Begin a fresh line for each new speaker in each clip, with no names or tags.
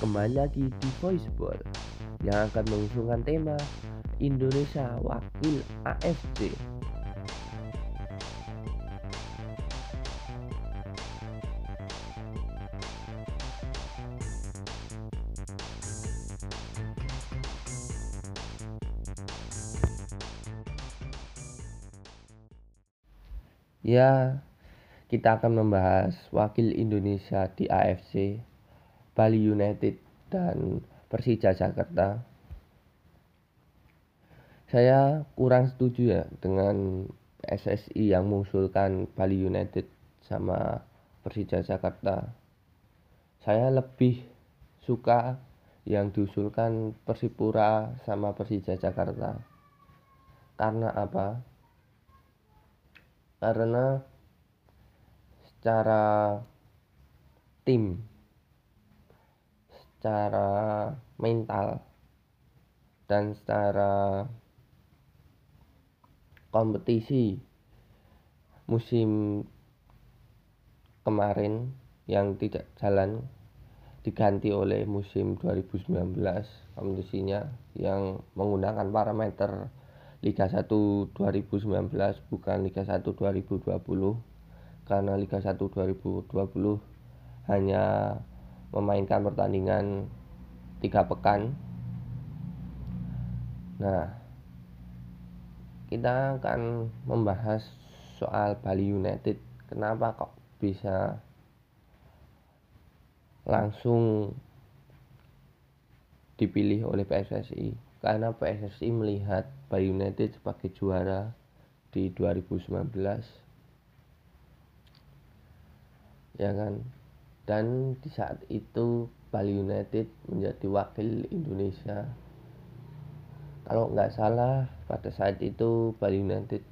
Kembali lagi di Voiceball yang akan mengusungkan tema Indonesia Wakil AFC. Ya, kita akan membahas wakil Indonesia di AFC, Bali United dan Persija Jakarta. Saya kurang setuju ya dengan SSI yang mengusulkan Bali United sama Persija Jakarta. Saya lebih suka yang diusulkan Persipura sama Persija Jakarta. Karena apa? karena secara tim secara mental dan secara kompetisi musim kemarin yang tidak jalan diganti oleh musim 2019 kompetisinya yang menggunakan parameter Liga 1 2019 bukan Liga 1 2020 karena Liga 1 2020 hanya memainkan pertandingan tiga pekan. Nah kita akan membahas soal Bali United. Kenapa kok bisa langsung dipilih oleh PSSI karena PSSI melihat Bali United sebagai juara di 2019 ya kan dan di saat itu Bali United menjadi wakil Indonesia. Kalau nggak salah pada saat itu Bali United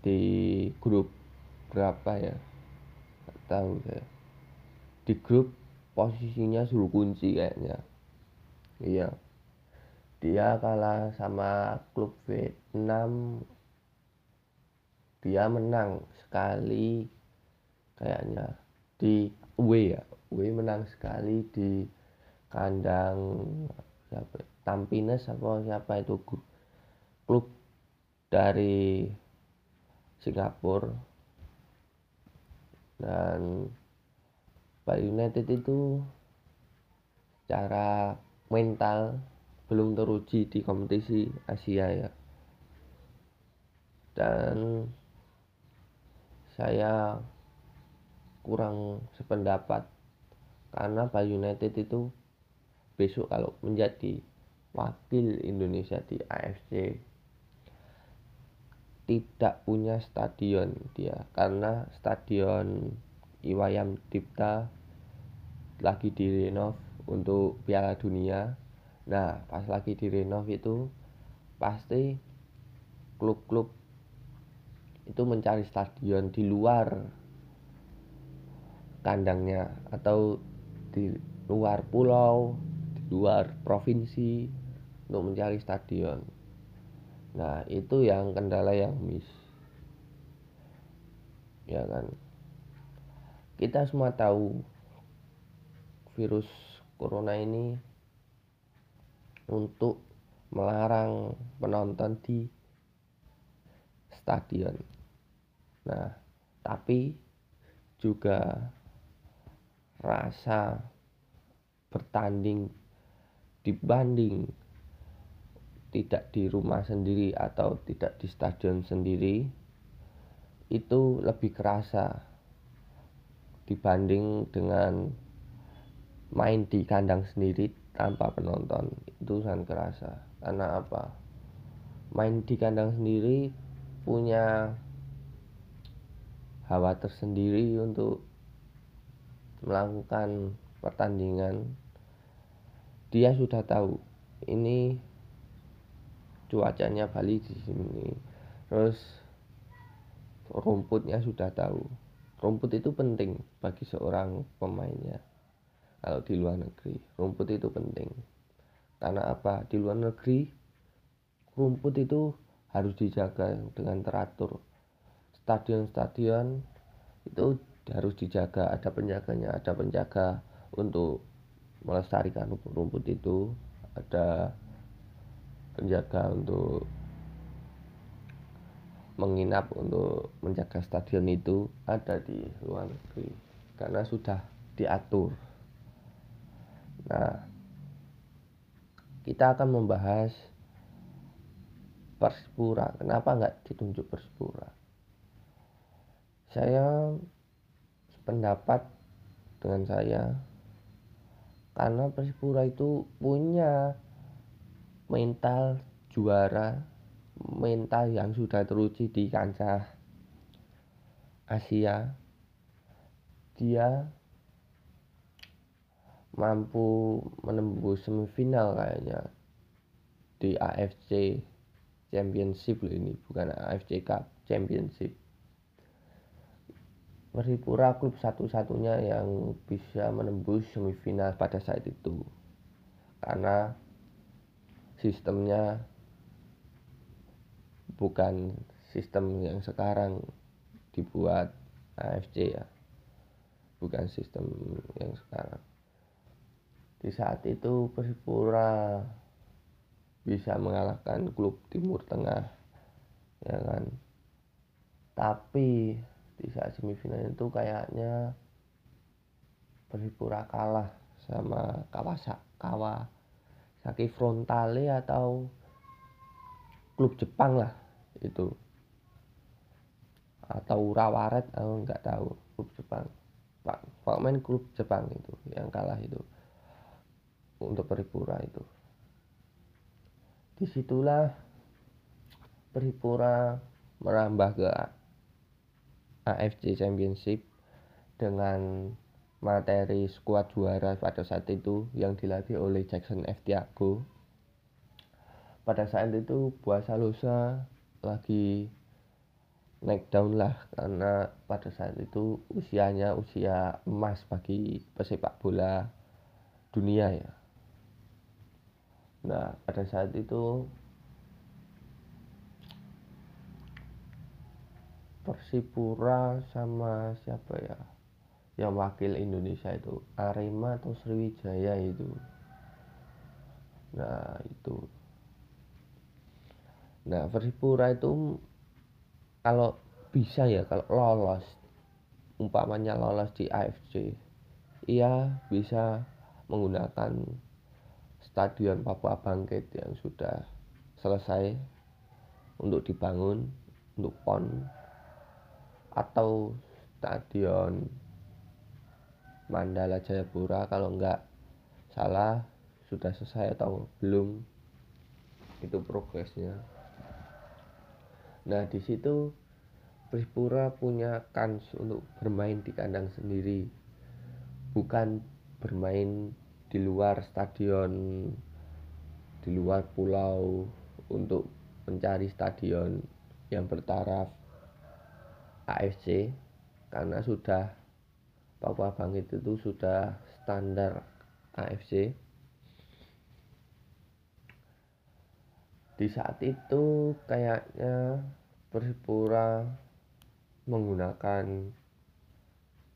di grup berapa ya? Nggak tahu saya. Di grup posisinya suruh kunci kayaknya. Iya. Dia kalah sama klub Vietnam. Dia menang sekali kayaknya di W ya? W menang sekali di kandang siapa? Tampines apa siapa itu? Klub dari Singapura. Dan Bali United itu secara mental belum teruji di kompetisi Asia ya. Dan saya kurang sependapat. Karena Bali United itu besok kalau menjadi wakil Indonesia di AFC tidak punya stadion dia. Karena stadion Iwayam Dipta lagi direnov untuk Piala Dunia. Nah, pas lagi direnov itu pasti klub-klub itu mencari stadion di luar kandangnya atau di luar pulau, di luar provinsi untuk mencari stadion. Nah, itu yang kendala yang miss. Ya kan? Kita semua tahu virus corona ini untuk melarang penonton di stadion. Nah, tapi juga rasa bertanding dibanding tidak di rumah sendiri atau tidak di stadion sendiri itu lebih kerasa dibanding dengan main di kandang sendiri tanpa penonton. Itu sangat kerasa. Karena apa? Main di kandang sendiri punya hawa tersendiri untuk melakukan pertandingan dia sudah tahu ini cuacanya Bali di sini. Terus rumputnya sudah tahu. Rumput itu penting bagi seorang pemainnya kalau di luar negeri. Rumput itu penting. Karena apa? Di luar negeri rumput itu harus dijaga dengan teratur. Stadion-stadion itu harus dijaga ada penjaganya ada penjaga untuk melestarikan rumput itu ada penjaga untuk menginap untuk menjaga stadion itu ada di luar negeri karena sudah diatur. Nah, kita akan membahas Persipura. Kenapa nggak ditunjuk Persipura? Saya sependapat dengan saya. Karena Persipura itu punya mental juara mental yang sudah teruji di kancah Asia. Dia mampu menembus semifinal kayaknya di AFC Championship ini bukan AFC Cup Championship Persipura klub satu-satunya yang bisa menembus semifinal pada saat itu. Karena sistemnya bukan sistem yang sekarang dibuat AFC ya. Bukan sistem yang sekarang. Di saat itu Persipura bisa mengalahkan klub Timur Tengah ya kan? Tapi di saat semifinal itu kayaknya Persipura kalah sama Kawasa Kawasaki Frontale atau klub Jepang lah itu. Atau Urawaret aku nggak tahu klub Jepang. Pak main klub Jepang itu yang kalah itu. Untuk Persipura itu. Di situlah Peripura merambah ke AFC Championship dengan materi skuad juara pada saat itu yang dilatih oleh Jackson F. Tiago. Pada saat itu Buasa Lusa lagi naik down lah karena pada saat itu usianya usia emas bagi pesepak bola dunia ya nah pada saat itu Persipura sama siapa ya? Yang wakil Indonesia itu Arema atau Sriwijaya itu. Nah itu. Nah Persipura itu kalau bisa ya kalau lolos umpamanya lolos di AFC ia bisa menggunakan Stadion Papua Bangkit yang sudah selesai untuk dibangun untuk PON atau Stadion Mandala Jayapura kalau enggak salah sudah selesai atau belum? Itu progresnya. Nah di situ Persipura punya kans untuk bermain di kandang sendiri. Bukan bermain di luar stadion di luar pulau untuk mencari stadion yang bertaraf AFC karena sudah Papua Bangkit itu sudah standar AFC di saat itu kayaknya Persipura menggunakan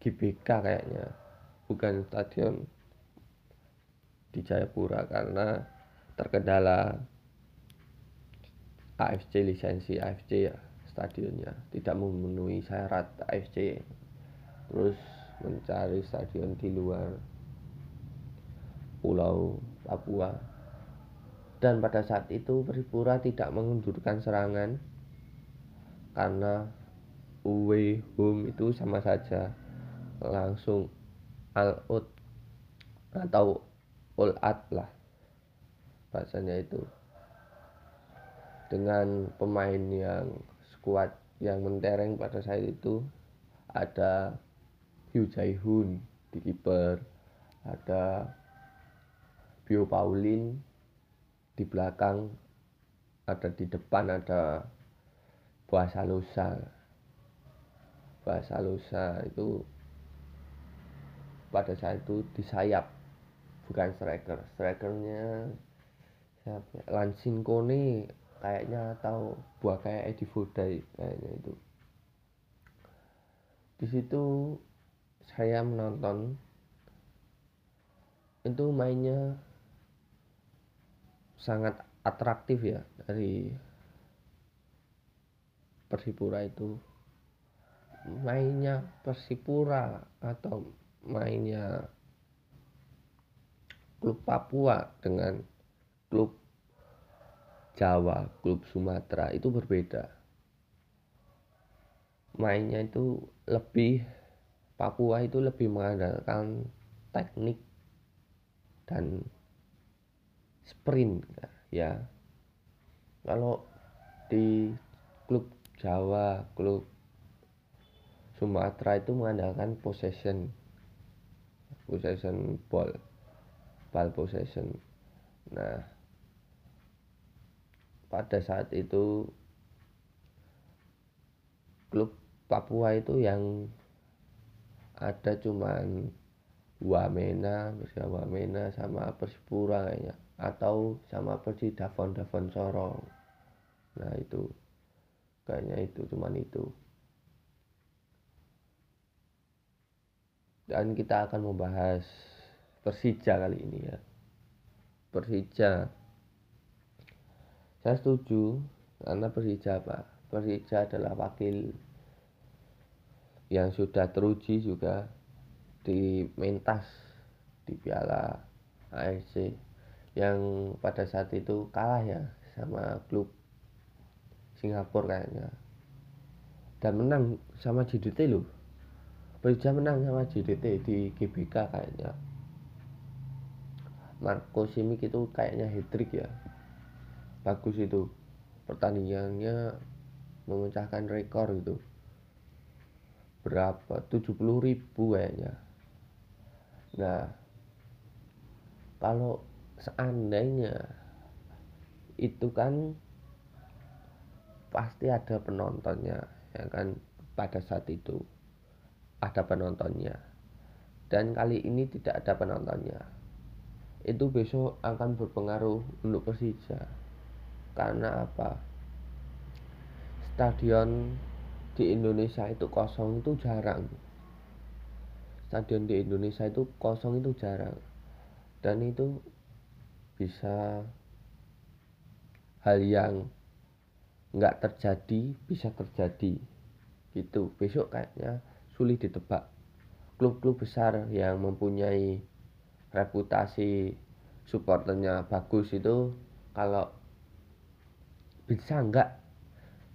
GBK kayaknya bukan stadion di Jayapura karena terkendala AFC lisensi AFC ya stadionnya tidak memenuhi syarat AFC terus mencari stadion di luar pulau Papua. Dan pada saat itu Persipura tidak mengundurkan serangan karena away home itu sama saja langsung all out atau all out lah bahasanya itu. Dengan pemain yang skuad yang mentereng pada saat itu ada Hugh Jae-hoon di kiper ada Bio Paulin di belakang ada di depan ada Bahasa Lusa Bahasa Lusa itu pada saat itu di sayap bukan striker. Strikernya siapa? Lansin Kone kayaknya atau buah kayak Edi Fodai kayaknya itu. Di situ saya menonton itu mainnya sangat atraktif ya dari Persipura itu. Mainnya Persipura atau mainnya klub Papua dengan klub Jawa, klub Sumatera itu berbeda. Mainnya itu lebih Papua itu lebih mengandalkan teknik dan sprint ya. Kalau di klub Jawa, klub Sumatera itu mengandalkan possession possession ball ball possession nah pada saat itu klub Papua itu yang ada cuman Wamena, bersama Wamena sama Persipura kayaknya atau sama Persi Davon Davon Sorong. Nah itu kayaknya itu cuman itu. dan kita akan membahas Persija kali ini ya Persija saya setuju karena Persija apa? Persija adalah wakil yang sudah teruji juga di mentas di Piala AFC yang pada saat itu kalah ya sama klub Singapura kayaknya. Dan menang sama JDT loh. Persija menang sama JDT di GBK kayaknya. Marco Simic itu kayaknya hat ya bagus itu. Pertandingannya memecahkan rekor itu. Berapa? 70 ribu kayaknya. Nah kalau seandainya itu kan pasti ada penontonnya ya kan? Pada saat itu ada penontonnya. Dan kali ini tidak ada penontonnya. Itu besok akan berpengaruh untuk Persija karena apa? Stadion di Indonesia itu kosong itu jarang. Stadion di Indonesia itu kosong itu jarang. Dan itu bisa hal yang nggak terjadi bisa terjadi. Gitu. Besok kayaknya sulit ditebak. Klub-klub besar yang mempunyai reputasi supporternya bagus itu kalau bisa nggak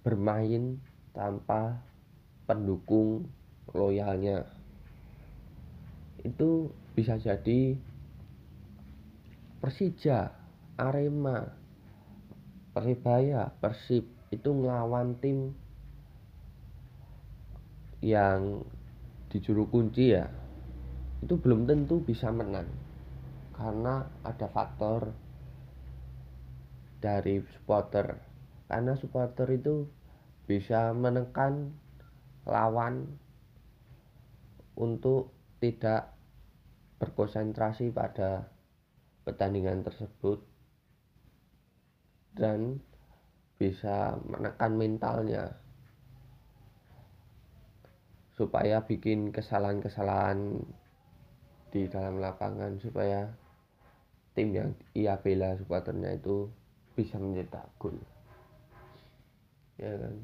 bermain tanpa pendukung loyalnya? Itu bisa jadi Persija, Arema, Persibaya, Persib. Itu ngelawan tim yang di juru kunci ya. Itu belum tentu bisa menang karena ada faktor dari supporter karena supporter itu bisa menekan lawan untuk tidak berkonsentrasi pada pertandingan tersebut dan bisa menekan mentalnya supaya bikin kesalahan-kesalahan di dalam lapangan supaya tim yang ia bela supporternya itu bisa mencetak gol ya kan.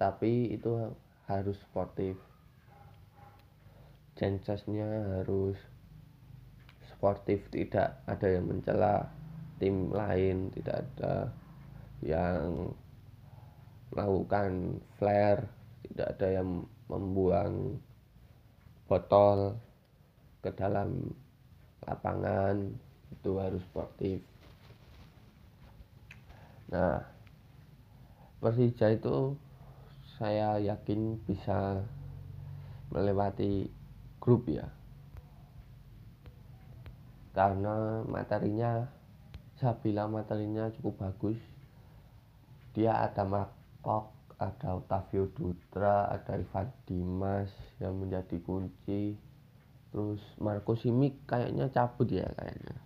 Tapi itu harus sportif. Jensesnya harus sportif tidak ada yang mencela tim lain tidak ada yang melakukan flare tidak ada yang membuang botol ke dalam lapangan itu harus sportif. Nah Persija itu saya yakin bisa melewati grup ya. Karena materinya saya bilang materinya cukup bagus. Dia ada makok ada Otavio Dutra ada Ivan Dimas yang menjadi kunci. Terus Marco Simic kayaknya cabut ya kayaknya.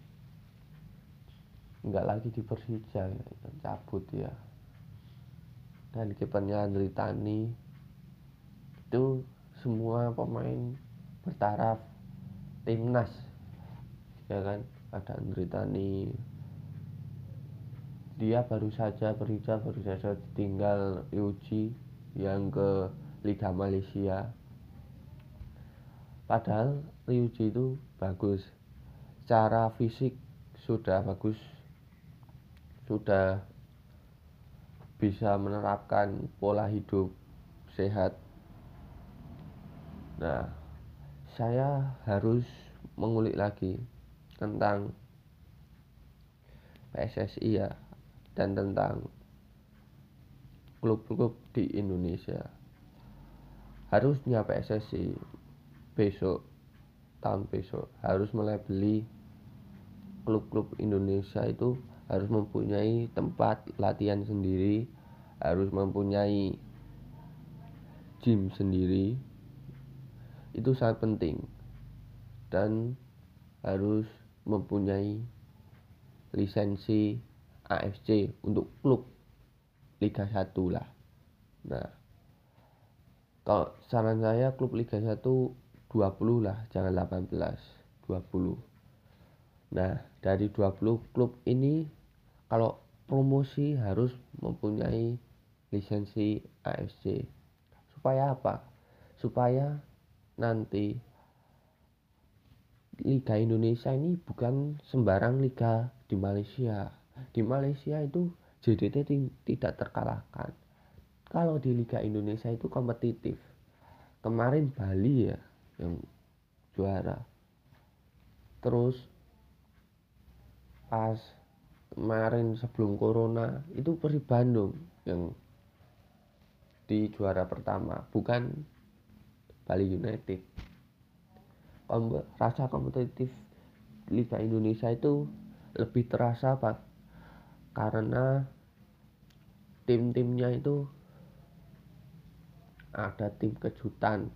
Nggak lagi di Persija ya, cabut ya dan kipernya Andri Tani. Itu semua pemain bertaraf timnas. Ya kan? Ada Andri Tani. Dia baru saja berhijab baru saja tinggal Yuji yang ke Liga Malaysia. Padahal Ryuji itu bagus. Secara fisik sudah bagus. Sudah bisa menerapkan pola hidup sehat nah saya harus mengulik lagi tentang PSSI ya dan tentang klub-klub di Indonesia. Harusnya PSSI besok tahun besok harus mulai beli klub-klub Indonesia itu harus mempunyai tempat latihan sendiri, harus mempunyai gym sendiri. Itu sangat penting. Dan harus mempunyai lisensi AFC untuk klub Liga 1 lah. Nah, kalau saran saya klub Liga 1 20 lah, jangan 18, 20. Nah, dari 20 klub ini kalau promosi harus mempunyai lisensi AFC. Supaya apa? Supaya nanti Liga Indonesia ini bukan sembarang liga di Malaysia di Malaysia itu JDT tidak terkalahkan kalau di Liga Indonesia itu kompetitif kemarin Bali ya yang juara terus pas kemarin sebelum corona itu Persib Bandung yang di juara pertama bukan Bali United. Rasa kompetitif Liga Indonesia itu lebih terasa pak karena tim-timnya itu ada tim kejutan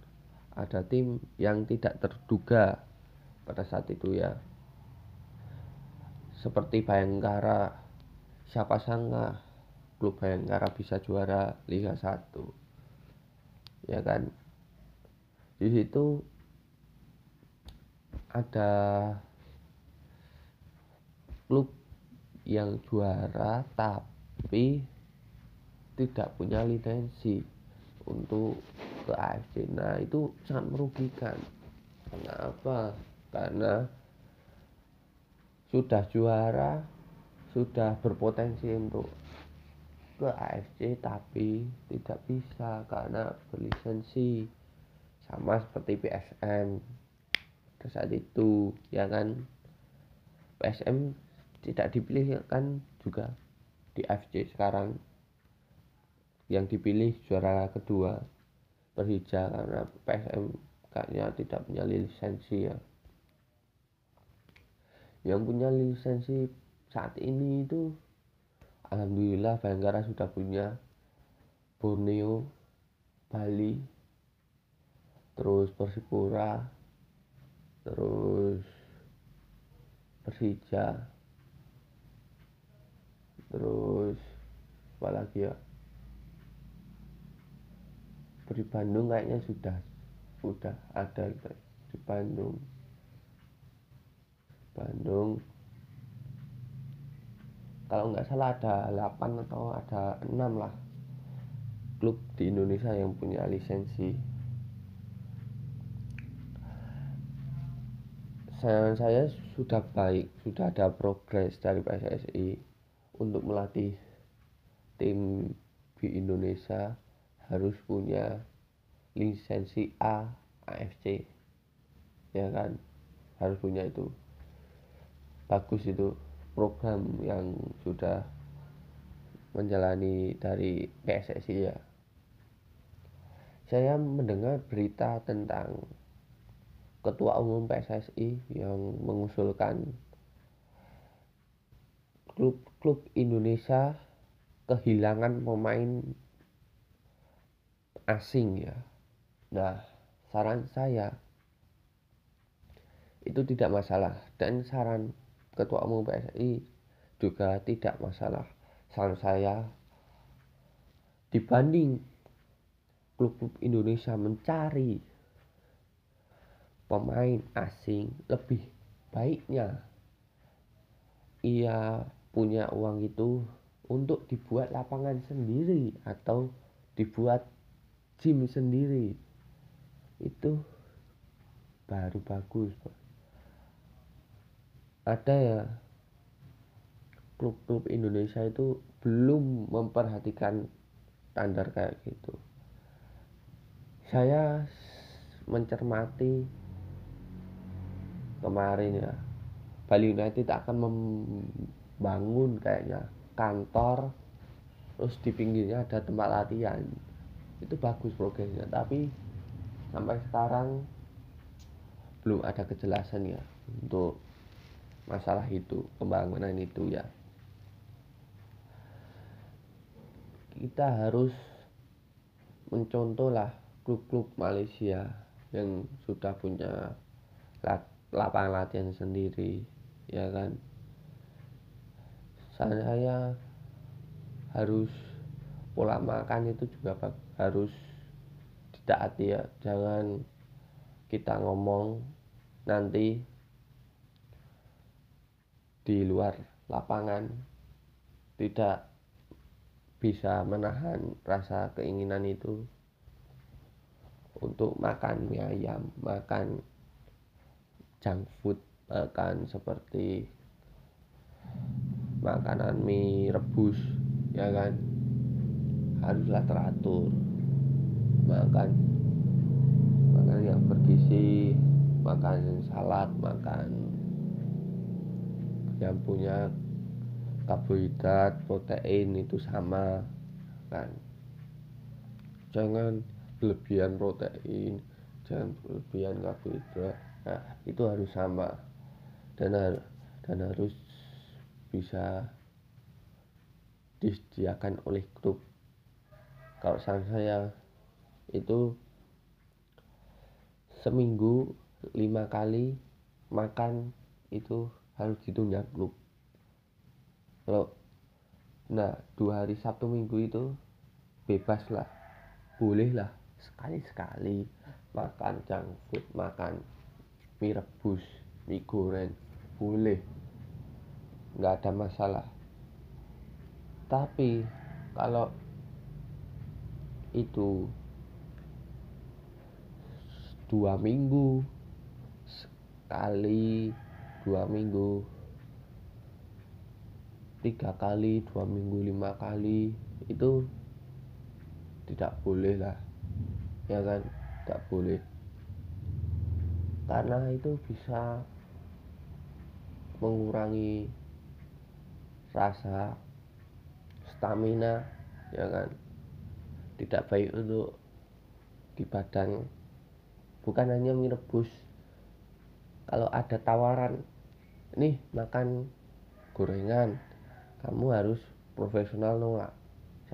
ada tim yang tidak terduga pada saat itu ya seperti Bayangkara siapa sangka klub Bayangkara bisa juara Liga 1 ya kan? Di situ ada klub yang juara tapi tidak punya lisensi untuk ke AFC nah itu sangat merugikan. Kenapa karena sudah juara sudah berpotensi untuk ke AFC tapi tidak bisa karena berlisensi sama seperti PSM pada saat itu ya kan PSM tidak dipilih kan juga di FC sekarang. Yang dipilih juara kedua Persija karena PSM kayaknya tidak punya lisensi ya yang punya lisensi saat ini itu Alhamdulillah Bayangkara sudah punya Borneo Bali terus Persipura terus Persija terus apa lagi ya? Di Bandung kayaknya sudah sudah ada di Bandung Bandung. Kalau nggak salah ada 8 atau ada 6 lah klub di Indonesia yang punya lisensi. Saya saya sudah baik sudah ada progres dari PSSI untuk melatih tim di Indonesia harus punya lisensi A AFC ya kan? Harus punya itu bagus itu program yang sudah menjalani dari PSSI ya saya mendengar berita tentang ketua umum PSSI yang mengusulkan klub-klub Indonesia kehilangan pemain asing ya. Nah, saran saya itu tidak masalah dan saran ketua umum PSI juga tidak masalah. Saran saya dibanding klub-klub Indonesia mencari pemain asing lebih baiknya ia punya uang itu untuk dibuat lapangan sendiri atau dibuat gym sendiri itu baru bagus ada ya klub-klub Indonesia itu belum memperhatikan standar kayak gitu. Saya mencermati kemarin ya Bali United akan membangun kayaknya kantor terus di pinggirnya ada tempat latihan. Itu bagus progresnya tapi sampai sekarang belum ada kejelasan ya untuk masalah itu pembangunan itu ya. Kita harus mencontoh lah klub-klub Malaysia yang sudah punya lapangan latihan sendiri ya kan? Saya harus pola makan itu juga harus ditaati ya. Jangan kita ngomong nanti di luar lapangan tidak bisa menahan rasa keinginan itu untuk makan mie ayam makan junk food makan seperti makanan mie rebus ya kan? Haruslah teratur. Makan makan yang bergizi makan salad makan yang punya karbohidrat protein itu sama kan? Jangan kelebihan protein jangan kelebihan karbohidrat. Nah, itu harus sama. Dan dan harus bisa disediakan oleh grup. Kalau saya itu seminggu lima kali makan itu harus ditunjuk grup kalau nah dua hari Sabtu Minggu itu bebas lah. Boleh lah. Sekali sekali makan junk food makan mie rebus mie goreng. Boleh. Nggak ada masalah. Tapi kalau itu dua minggu sekali dua minggu. Tiga kali dua minggu lima kali itu tidak boleh lah ya kan? Tidak boleh. Karena itu bisa mengurangi rasa stamina ya kan? Tidak baik untuk di badan. Bukan hanya mie rebus kalau ada tawaran nih makan gorengan. Kamu harus profesional nolak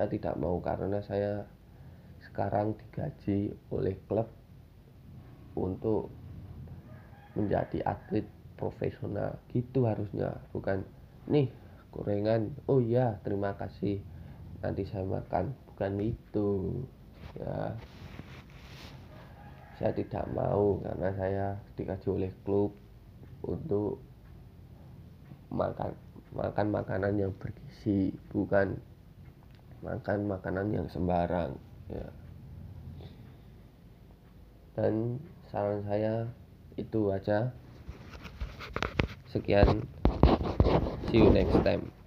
saya tidak mau karena saya sekarang digaji oleh klub untuk menjadi atlet profesional. Gitu harusnya bukan nih gorengan. Oh iya terima kasih. Nanti saya makan. Bukan itu ya. Saya tidak mau karena saya dikasih oleh klub untuk makan makan makanan yang bergizi bukan makan makanan yang sembarang ya dan saran saya itu aja sekian See you next time.